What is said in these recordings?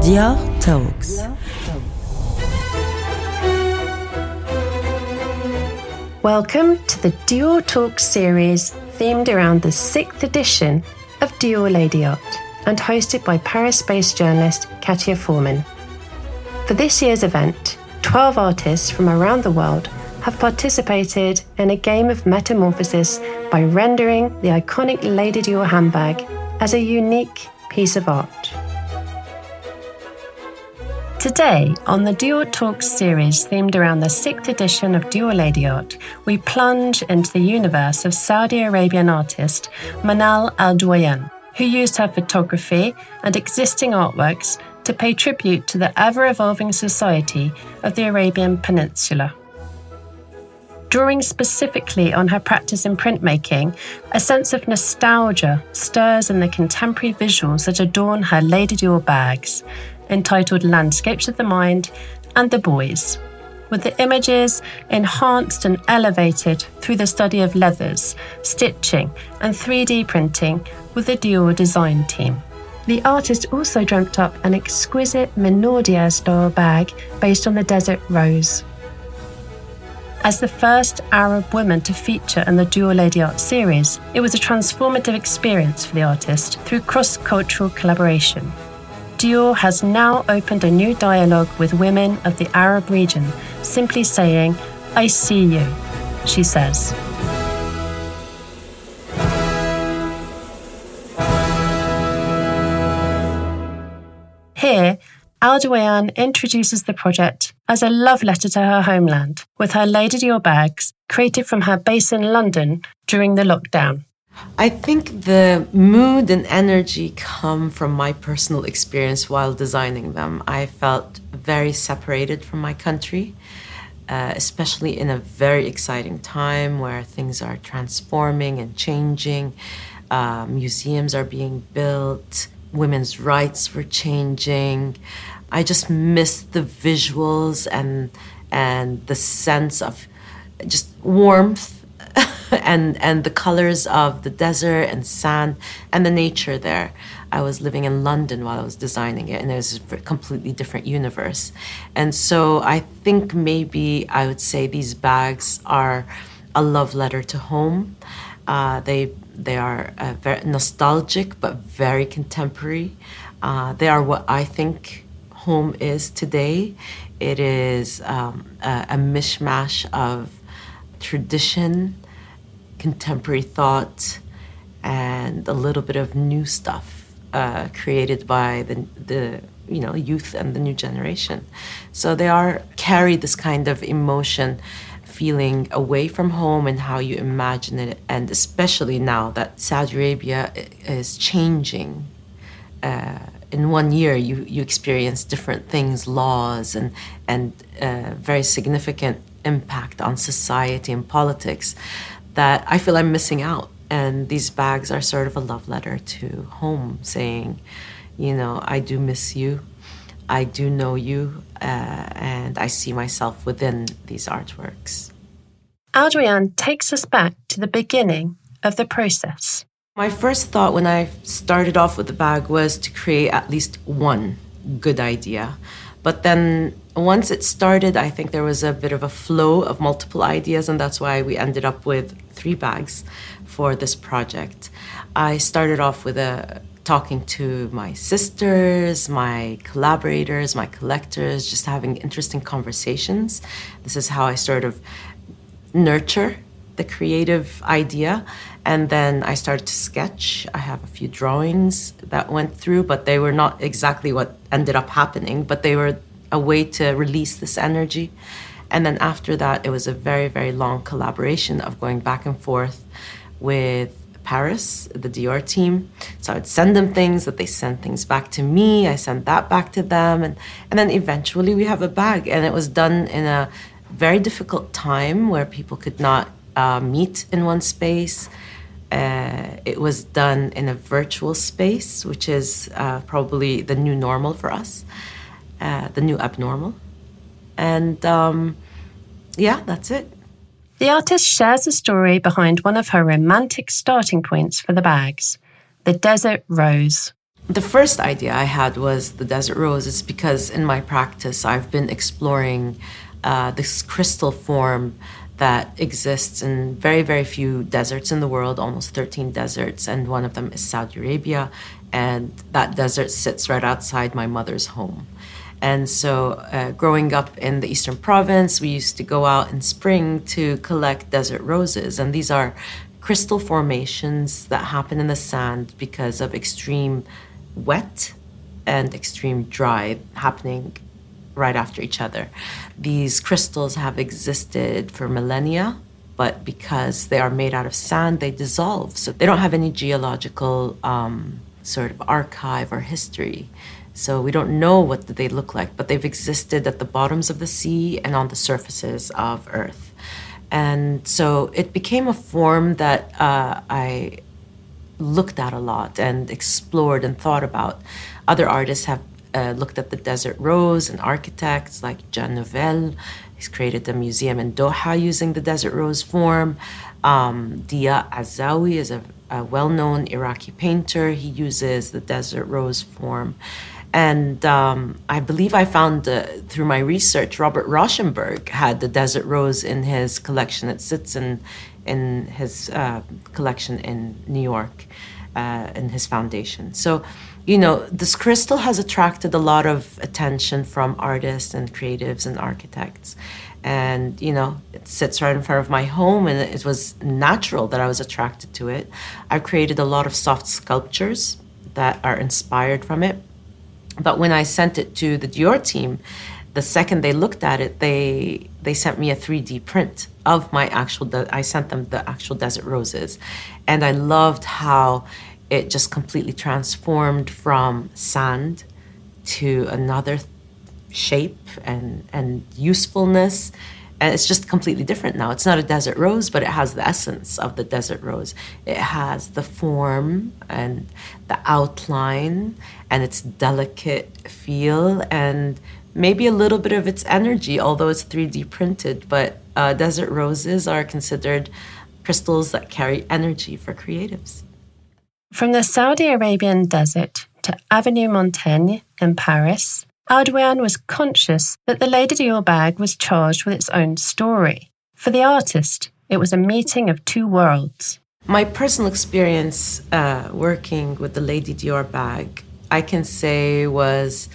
Dior Talks. Welcome to the Dior Talks series themed around the sixth edition of Dior Lady Art and hosted by Paris based journalist Katya Foreman. For this year's event, 12 artists from around the world have participated in a game of metamorphosis by rendering the iconic Lady Dior handbag as a unique piece of art. Today, on the Dior Talks series themed around the sixth edition of Dior Lady Art, we plunge into the universe of Saudi Arabian artist Manal AlDowayan, who used her photography and existing artworks to pay tribute to the ever evolving society of the Arabian Peninsula. Drawing specifically on her practice in printmaking, a sense of nostalgia stirs in the contemporary visuals that adorn her Lady Dior bags, entitled Landscapes of the Mind and The Boys, with the images enhanced and elevated through the study of leathers, stitching, and 3D printing with the Dior design team. The artist also dreamt up an exquisite minaudiere style bag based on the desert rose. As the first Arab woman to feature in the Dior Lady Art series, it was a transformative experience for the artist through cross cultural collaboration. Dior has now opened a new dialogue with women of the Arab region, simply saying, I see you, she says. Here, AlDowayan introduces the project as a love letter to her homeland, with her Lady Dior bags created from her base in London during the lockdown. I think the mood and energy come from my personal experience while designing them. I felt very separated from my country, uh, especially in a very exciting time where things are transforming and changing. Uh, museums are being built, women's rights were changing. I just missed the visuals and and the sense of just warmth and and the colors of the desert and sand and the nature there. I was living in London while I was designing it, and it was a completely different universe. And so I think maybe I would say these bags are a love letter to home. Uh, they they are uh, very nostalgic but very contemporary. Uh, they are what I think home is today. It is um, a, a mishmash of tradition contemporary thought and a little bit of new stuff uh, created by the, the you know youth and the new generation. So they are carry this kind of emotion feeling away from home and how you imagine it and especially now that Saudi Arabia is changing uh, in one year you, you experience different things laws and and uh, very significant impact on society and politics that I feel I'm missing out. And these bags are sort of a love letter to home, saying, you know, I do miss you. I do know you, uh, and I see myself within these artworks. Dowayan takes us back to the beginning of the process. My first thought when I started off with the bag was to create at least one good idea. But then once it started, I think there was a bit of a flow of multiple ideas, and that's why we ended up with three bags for this project. I started off with a talking to my sisters, my collaborators, my collectors, just having interesting conversations. This is how I sort of nurture the creative idea. And then I started to sketch. I have a few drawings that went through, but they were not exactly what ended up happening, but they were a way to release this energy. And then after that, it was a very, very long collaboration of going back and forth with Paris, the Dior team. So I would send them things that they send things back to me. I sent that back to them. And, and then eventually we have a bag. And it was done in a very difficult time where people could not uh, meet in one space. Uh, it was done in a virtual space, which is uh, probably the new normal for us uh, the new abnormal. And um, yeah, that's it. The artist shares a story behind one of her romantic starting points for the bags the desert rose. the first idea I had was the desert rose. It's because in my practice, I've been exploring uh, this crystal form that exists in very, very few deserts in the world, almost 13 deserts, and one of them is Saudi Arabia. And that desert sits right outside my mother's home. And so, uh, growing up in the Eastern Province, we used to go out in spring to collect desert roses. And these are crystal formations that happen in the sand because of extreme wet and extreme dry happening right after each other. These crystals have existed for millennia, but because they are made out of sand, they dissolve. So they don't have any geological um, sort of archive or history. So we don't know what they look like, but they've existed at the bottoms of the sea and on the surfaces of Earth. And so it became a form that uh, I looked at a lot and explored and thought about. Other artists have uh, looked at the desert rose and architects like Jean Nouvel. He's created a museum in Doha using the desert rose form. Um, Dia Azawi is a, a well known Iraqi painter. He uses the desert rose form. And um, I believe I found uh, through my research, Robert Rauschenberg had the desert rose in his collection. It sits in in his uh, collection in New York, uh, in his foundation. So, you know, this crystal has attracted a lot of attention from artists and creatives and architects. And, you know, it sits right in front of my home, and it was natural that I was attracted to it. I've created a lot of soft sculptures that are inspired from it. But when I sent it to the Dior team, the second they looked at it, they they sent me a 3D print of my actual. De- I sent them the actual desert roses, and I loved how it just completely transformed from sand to another shape and and usefulness and it's just completely different now it's not a desert rose but it has the essence of the desert rose it has the form and the outline and its delicate feel and maybe a little bit of its energy, although it's 3D printed. But uh, desert roses are considered crystals that carry energy for creatives. From the Saudi Arabian desert to Avenue Montaigne in Paris, AlDowayan was conscious that the Lady Dior bag was charged with its own story. For the artist, it was a meeting of two worlds. My personal experience uh, working with the Lady Dior bag, I can say, was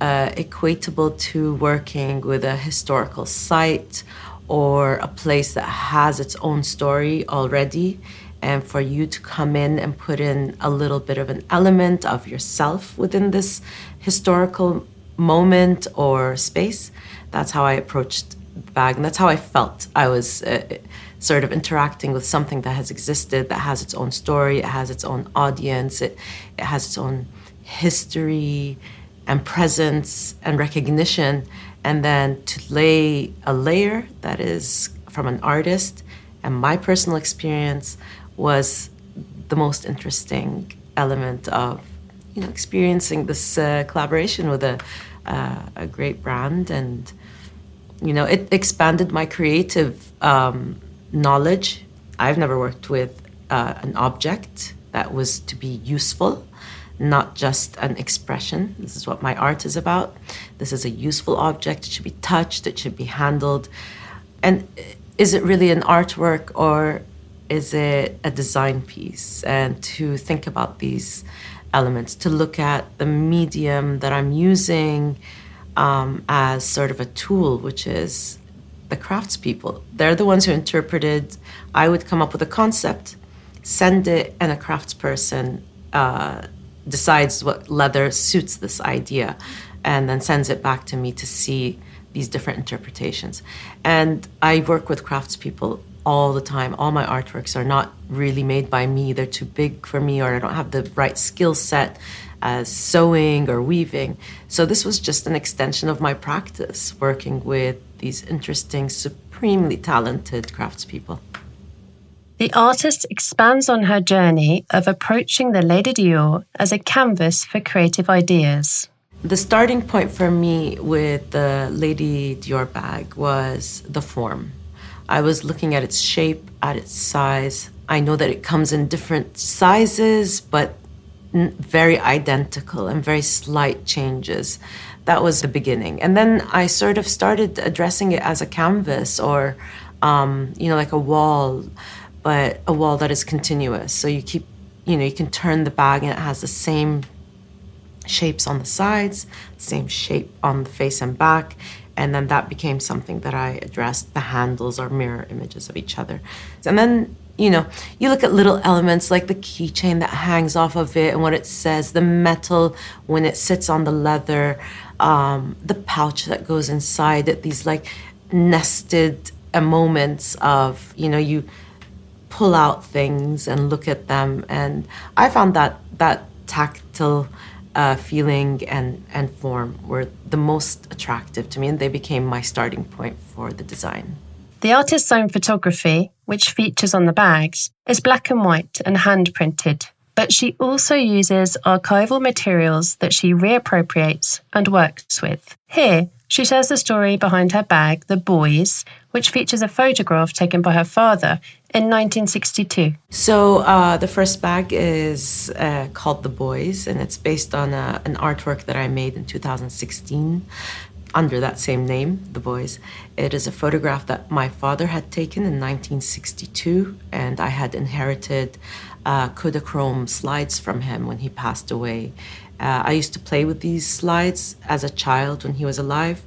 uh, equatable to working with a historical site or a place that has its own story already and for you to come in and put in a little bit of an element of yourself within this historical moment or space that's how i approached the bag and that's how i felt. I was uh, sort of interacting with something that has existed that has its own story it has its own audience it, it has its own history and presence and recognition, and then to lay a layer that is from an artist and my personal experience was the most interesting element of you know experiencing this uh, collaboration with a uh, a great brand and you know it expanded my creative um, knowledge i've never worked with uh, an object that was to be useful not just an expression. This is what my art is about. This is a useful object. It should be touched, it should be handled. And is it really an artwork or is it a design piece? And to think about these elements, to look at the medium that I'm using um, as sort of a tool, which is the craftspeople. They're the ones who interpreted. I would come up with a concept, send it, and a craftsperson uh, decides what leather suits this idea and then sends it back to me to see these different interpretations. And I work with craftspeople all the time. All my artworks are not really made by me, they're too big for me, or I don't have the right skill set as sewing or weaving. So this was just an extension of my practice, working with these interesting, supremely talented craftspeople. The artist expands on her journey of approaching the Lady Dior as a canvas for creative ideas. The starting point for me with the Lady Dior bag was the form. I was looking at its shape, at its size. I know that it comes in different sizes, but very identical and very slight changes. That was the beginning. And then I sort of started addressing it as a canvas or, um, you know, like a wall, but a wall that is continuous. So you keep, you know, you can turn the bag and it has the same shapes on the sides, same shape on the face and back. And then that became something that I addressed. The handles are mirror images of each other. And then you know, you look at little elements like the keychain that hangs off of it and what it says, the metal when it sits on the leather, um, the pouch that goes inside it, these like nested moments of, you know, you pull out things and look at them. And I found that that tactile uh, feeling and, and form were the most attractive to me, and they became my starting point for the design. The artist's own photography, which features on the bags, is black and white and hand printed, but she also uses archival materials that she reappropriates and works with. Here, she shares the story behind her bag, The Boys, which features a photograph taken by her father in 1962. So, uh, the first bag is uh, called The Boys, and it's based on a, uh, an artwork that I made in 2016 under that same name, The Boys. It is a photograph that my father had taken in 1962, and I had inherited uh, Kodachrome slides from him when he passed away. Uh, I used to play with these slides as a child when he was alive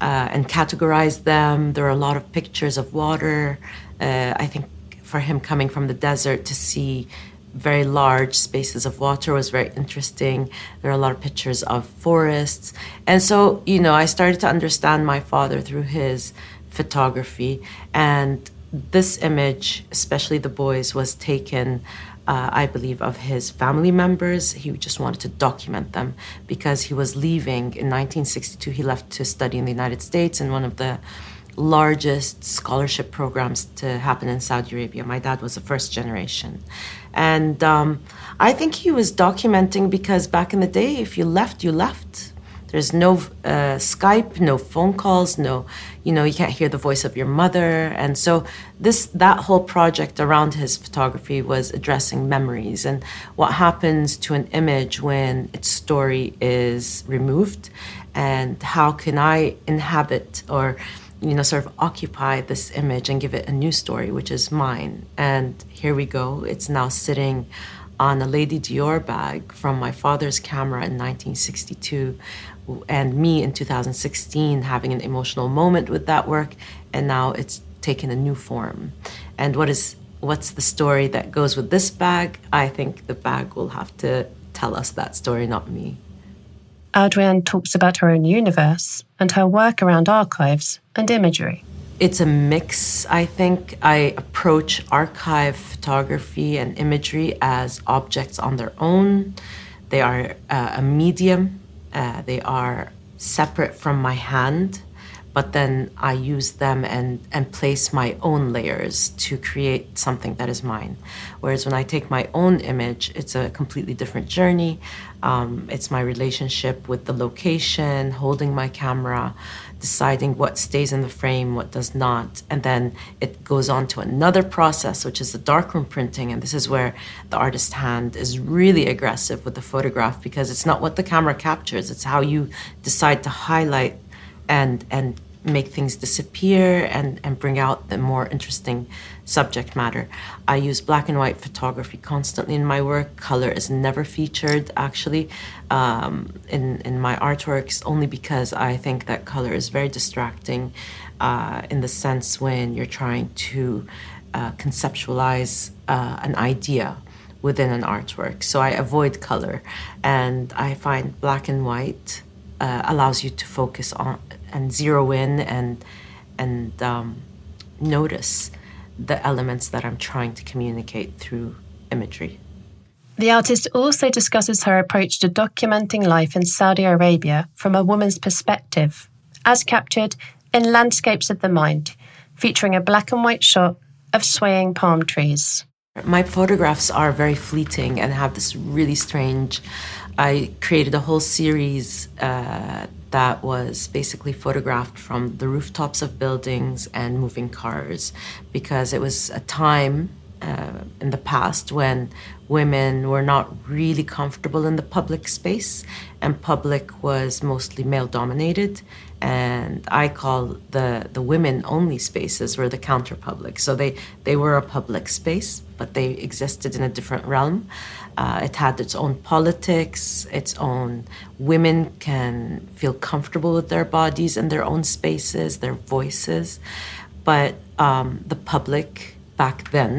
uh, and categorize them. There are a lot of pictures of water. Uh, I think for him coming from the desert to see very large spaces of water was very interesting. There are a lot of pictures of forests. And so, you know, I started to understand my father through his photography. And this image, especially the boys, was taken, uh, I believe, of his family members. He just wanted to document them because he was leaving in 1962. He left to study in the United States in one of the largest scholarship programs to happen in Saudi Arabia. My dad was the first generation. And um, I think he was documenting because back in the day, if you left, you left. There's no uh, Skype, no phone calls, no, you know, you can't hear the voice of your mother. And so this, that whole project around his photography was addressing memories and what happens to an image when its story is removed and how can I inhabit or you know, sort of occupy this image and give it a new story, which is mine. And here we go. It's now sitting on a Lady Dior bag from my father's camera in 1962, and me in 2016 having an emotional moment with that work, and now it's taken a new form. And what is what's the story that goes with this bag? I think the bag will have to tell us that story, not me. AlDowayan talks about her own universe and her work around archives and imagery. It's a mix, I think. I approach archive photography and imagery as objects on their own. They are uh, a medium, uh, they are separate from my hand but then I use them and, and place my own layers to create something that is mine. Whereas when I take my own image, it's a completely different journey. Um, it's my relationship with the location, holding my camera, deciding what stays in the frame, what does not. And then it goes on to another process, which is the darkroom printing. And this is where the artist's hand is really aggressive with the photograph because it's not what the camera captures, it's how you decide to highlight and and make things disappear and, and bring out the more interesting subject matter. I use black and white photography constantly in my work. Color is never featured actually um, in, in my artworks only because I think that color is very distracting uh, in the sense when you're trying to uh, conceptualize uh, an idea within an artwork. So I avoid color and I find black and white uh, allows you to focus on and zero in and and um, notice the elements that I'm trying to communicate through imagery. The artist also discusses her approach to documenting life in Saudi Arabia from a woman's perspective, as captured in Landscapes of the Mind, featuring a black and white shot of swaying palm trees. My photographs are very fleeting and have this really strange. I created a whole series uh, that was basically photographed from the rooftops of buildings and moving cars because it was a time uh, in the past when women were not really comfortable in the public space and public was mostly male dominated and I call the the women only spaces were the counter public. So they they were a public space but they existed in a different realm uh, it had its own politics its own women can feel comfortable with their bodies and their own spaces their voices but um, the public back then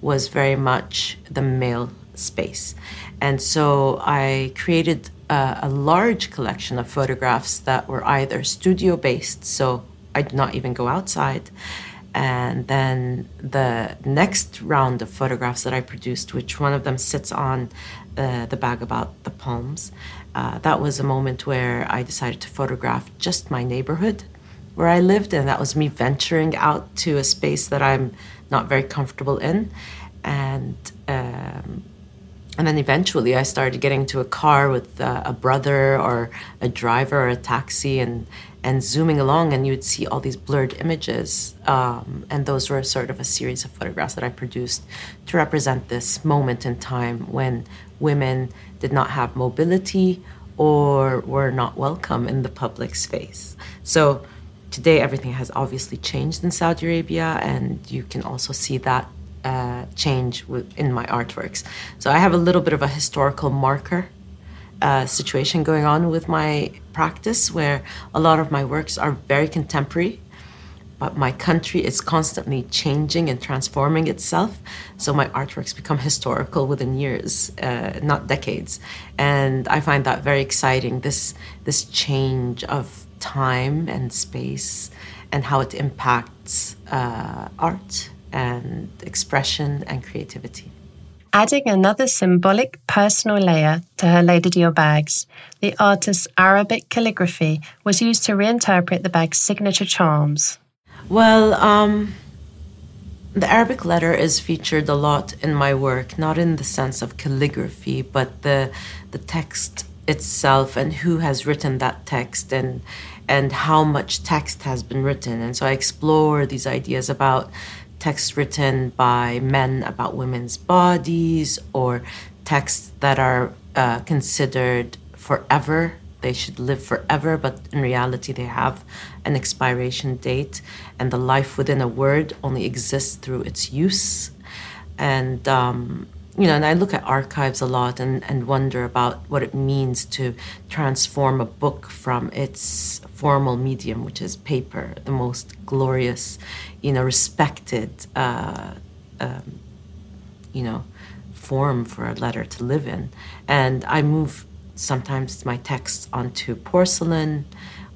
was very much the male space. And so I created a, a large collection of photographs that were either studio based, so I did not even go outside. And then the next round of photographs that I produced, which one of them sits on uh, the bag about the palms, uh, that was a moment where I decided to photograph just my neighborhood where I lived, and that was me venturing out to a space that I'm not very comfortable in, and um, and then eventually I started getting to a car with uh, a brother or a driver or a taxi, and and zooming along, and you would see all these blurred images, um, and those were sort of a series of photographs that I produced to represent this moment in time when women did not have mobility or were not welcome in the public space. So Today, everything has obviously changed in Saudi Arabia, and you can also see that uh, change in my artworks. So I have a little bit of a historical marker uh, situation going on with my practice, where a lot of my works are very contemporary, but my country is constantly changing and transforming itself. So my artworks become historical within years, uh, not decades, and I find that very exciting. This this change of time and space and how it impacts uh, art and expression and creativity. Adding another symbolic personal layer to her Lady Dior bags, the artist's Arabic calligraphy was used to reinterpret the bag's signature charms. Well, um, the Arabic letter is featured a lot in my work, not in the sense of calligraphy, but the the text itself and who has written that text and and how much text has been written. And so I explore these ideas about texts written by men about women's bodies or texts that are uh, considered forever. They should live forever, but in reality, they have an expiration date, and the life within a word only exists through its use. And um, you know, and I look at archives a lot and, and wonder about what it means to transform a book from its formal medium, which is paper, the most glorious, you know, respected, uh, um, you know, form for a letter to live in. And I move sometimes my texts onto porcelain,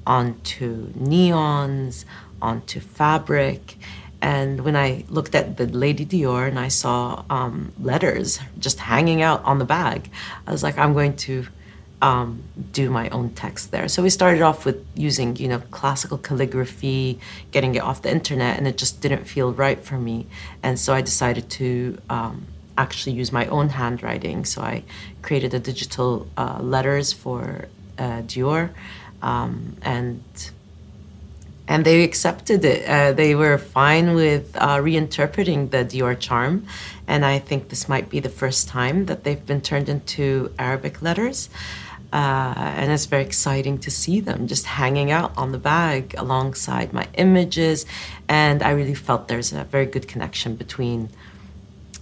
onto neons, onto fabric. And when I looked at the Lady Dior and I saw um, letters just hanging out on the bag, I was like, I'm going to um, do my own text there. So we started off with using, you know, classical calligraphy, getting it off the internet, and it just didn't feel right for me. And so I decided to um, actually use my own handwriting. So I created a digital uh, letters for uh, Dior, um, and and they accepted it. Uh, they were fine with uh, reinterpreting the Dior charm, and I think this might be the first time that they've been turned into Arabic letters. Uh, and it's very exciting to see them just hanging out on the bag alongside my images. And I really felt there's a very good connection between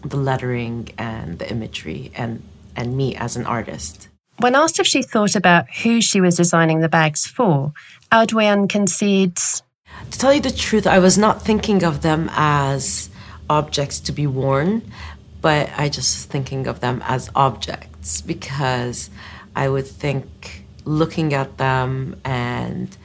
the lettering and the imagery and, and me as an artist. When asked if she thought about who she was designing the bags for, AlDowayan concedes To tell you the truth, I was not thinking of them as objects to be worn, but I just was thinking of them as objects because I would think looking at them and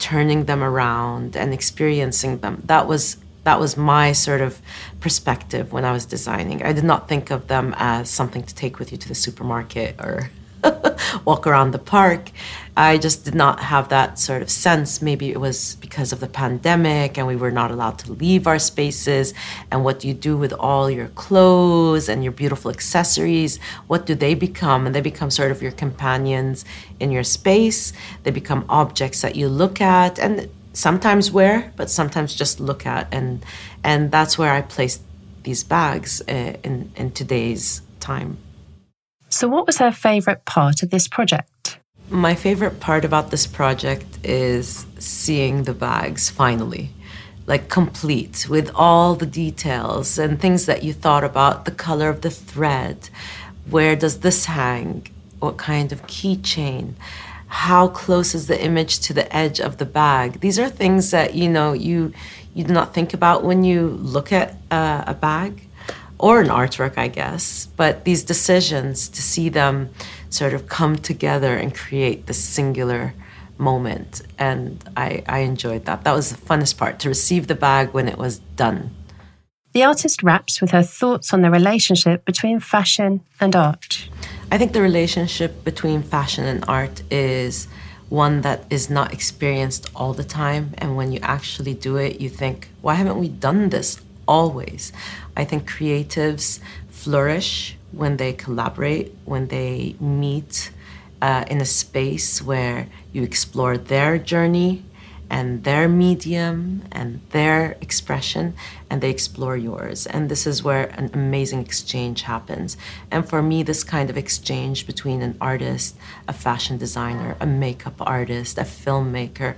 turning them around and experiencing them. That was that was my sort of perspective when I was designing. I did not think of them as something to take with you to the supermarket or walk around the park. I just did not have that sort of sense. Maybe it was because of the pandemic and we were not allowed to leave our spaces. And what do you do with all your clothes and your beautiful accessories? What do they become? And they become sort of your companions in your space. They become objects that you look at and sometimes wear, but sometimes just look at. And and that's where I placed these bags uh, in, in today's time. So, what was her favorite part of this project? My favorite part about this project is seeing the bags finally, like complete with all the details and things that you thought about the color of the thread, where does this hang, what kind of keychain, how close is the image to the edge of the bag. These are things that you know you you do not think about when you look at uh, a bag or an artwork, I guess. But these decisions to see them sort of come together and create this singular moment. And I, I enjoyed that. That was the funnest part to receive the bag when it was done. The artist wraps with her thoughts on the relationship between fashion and art. I think the relationship between fashion and art is one that is not experienced all the time. And when you actually do it, you think, why haven't we done this always? I think creatives flourish when they collaborate, when they meet uh, in a space where you explore their journey and their medium and their expression, and they explore yours. And this is where an amazing exchange happens. And for me, this kind of exchange between an artist, a fashion designer, a makeup artist, a filmmaker,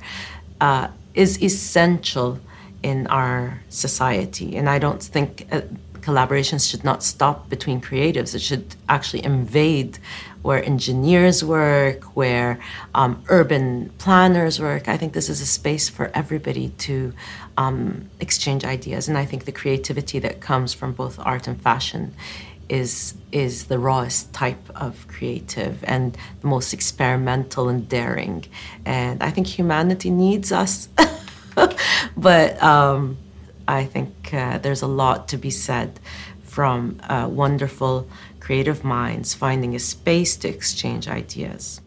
uh, is essential in our society. And I don't think. Uh, collaborations should not stop between creatives. It should actually invade where engineers work, where um, urban planners work. I think this is a space for everybody to um, exchange ideas. And I think the creativity that comes from both art and fashion is is the rawest type of creative and the most experimental and daring. And I think humanity needs us. but um, I think uh, there's a lot to be said from uh, wonderful creative minds finding a space to exchange ideas.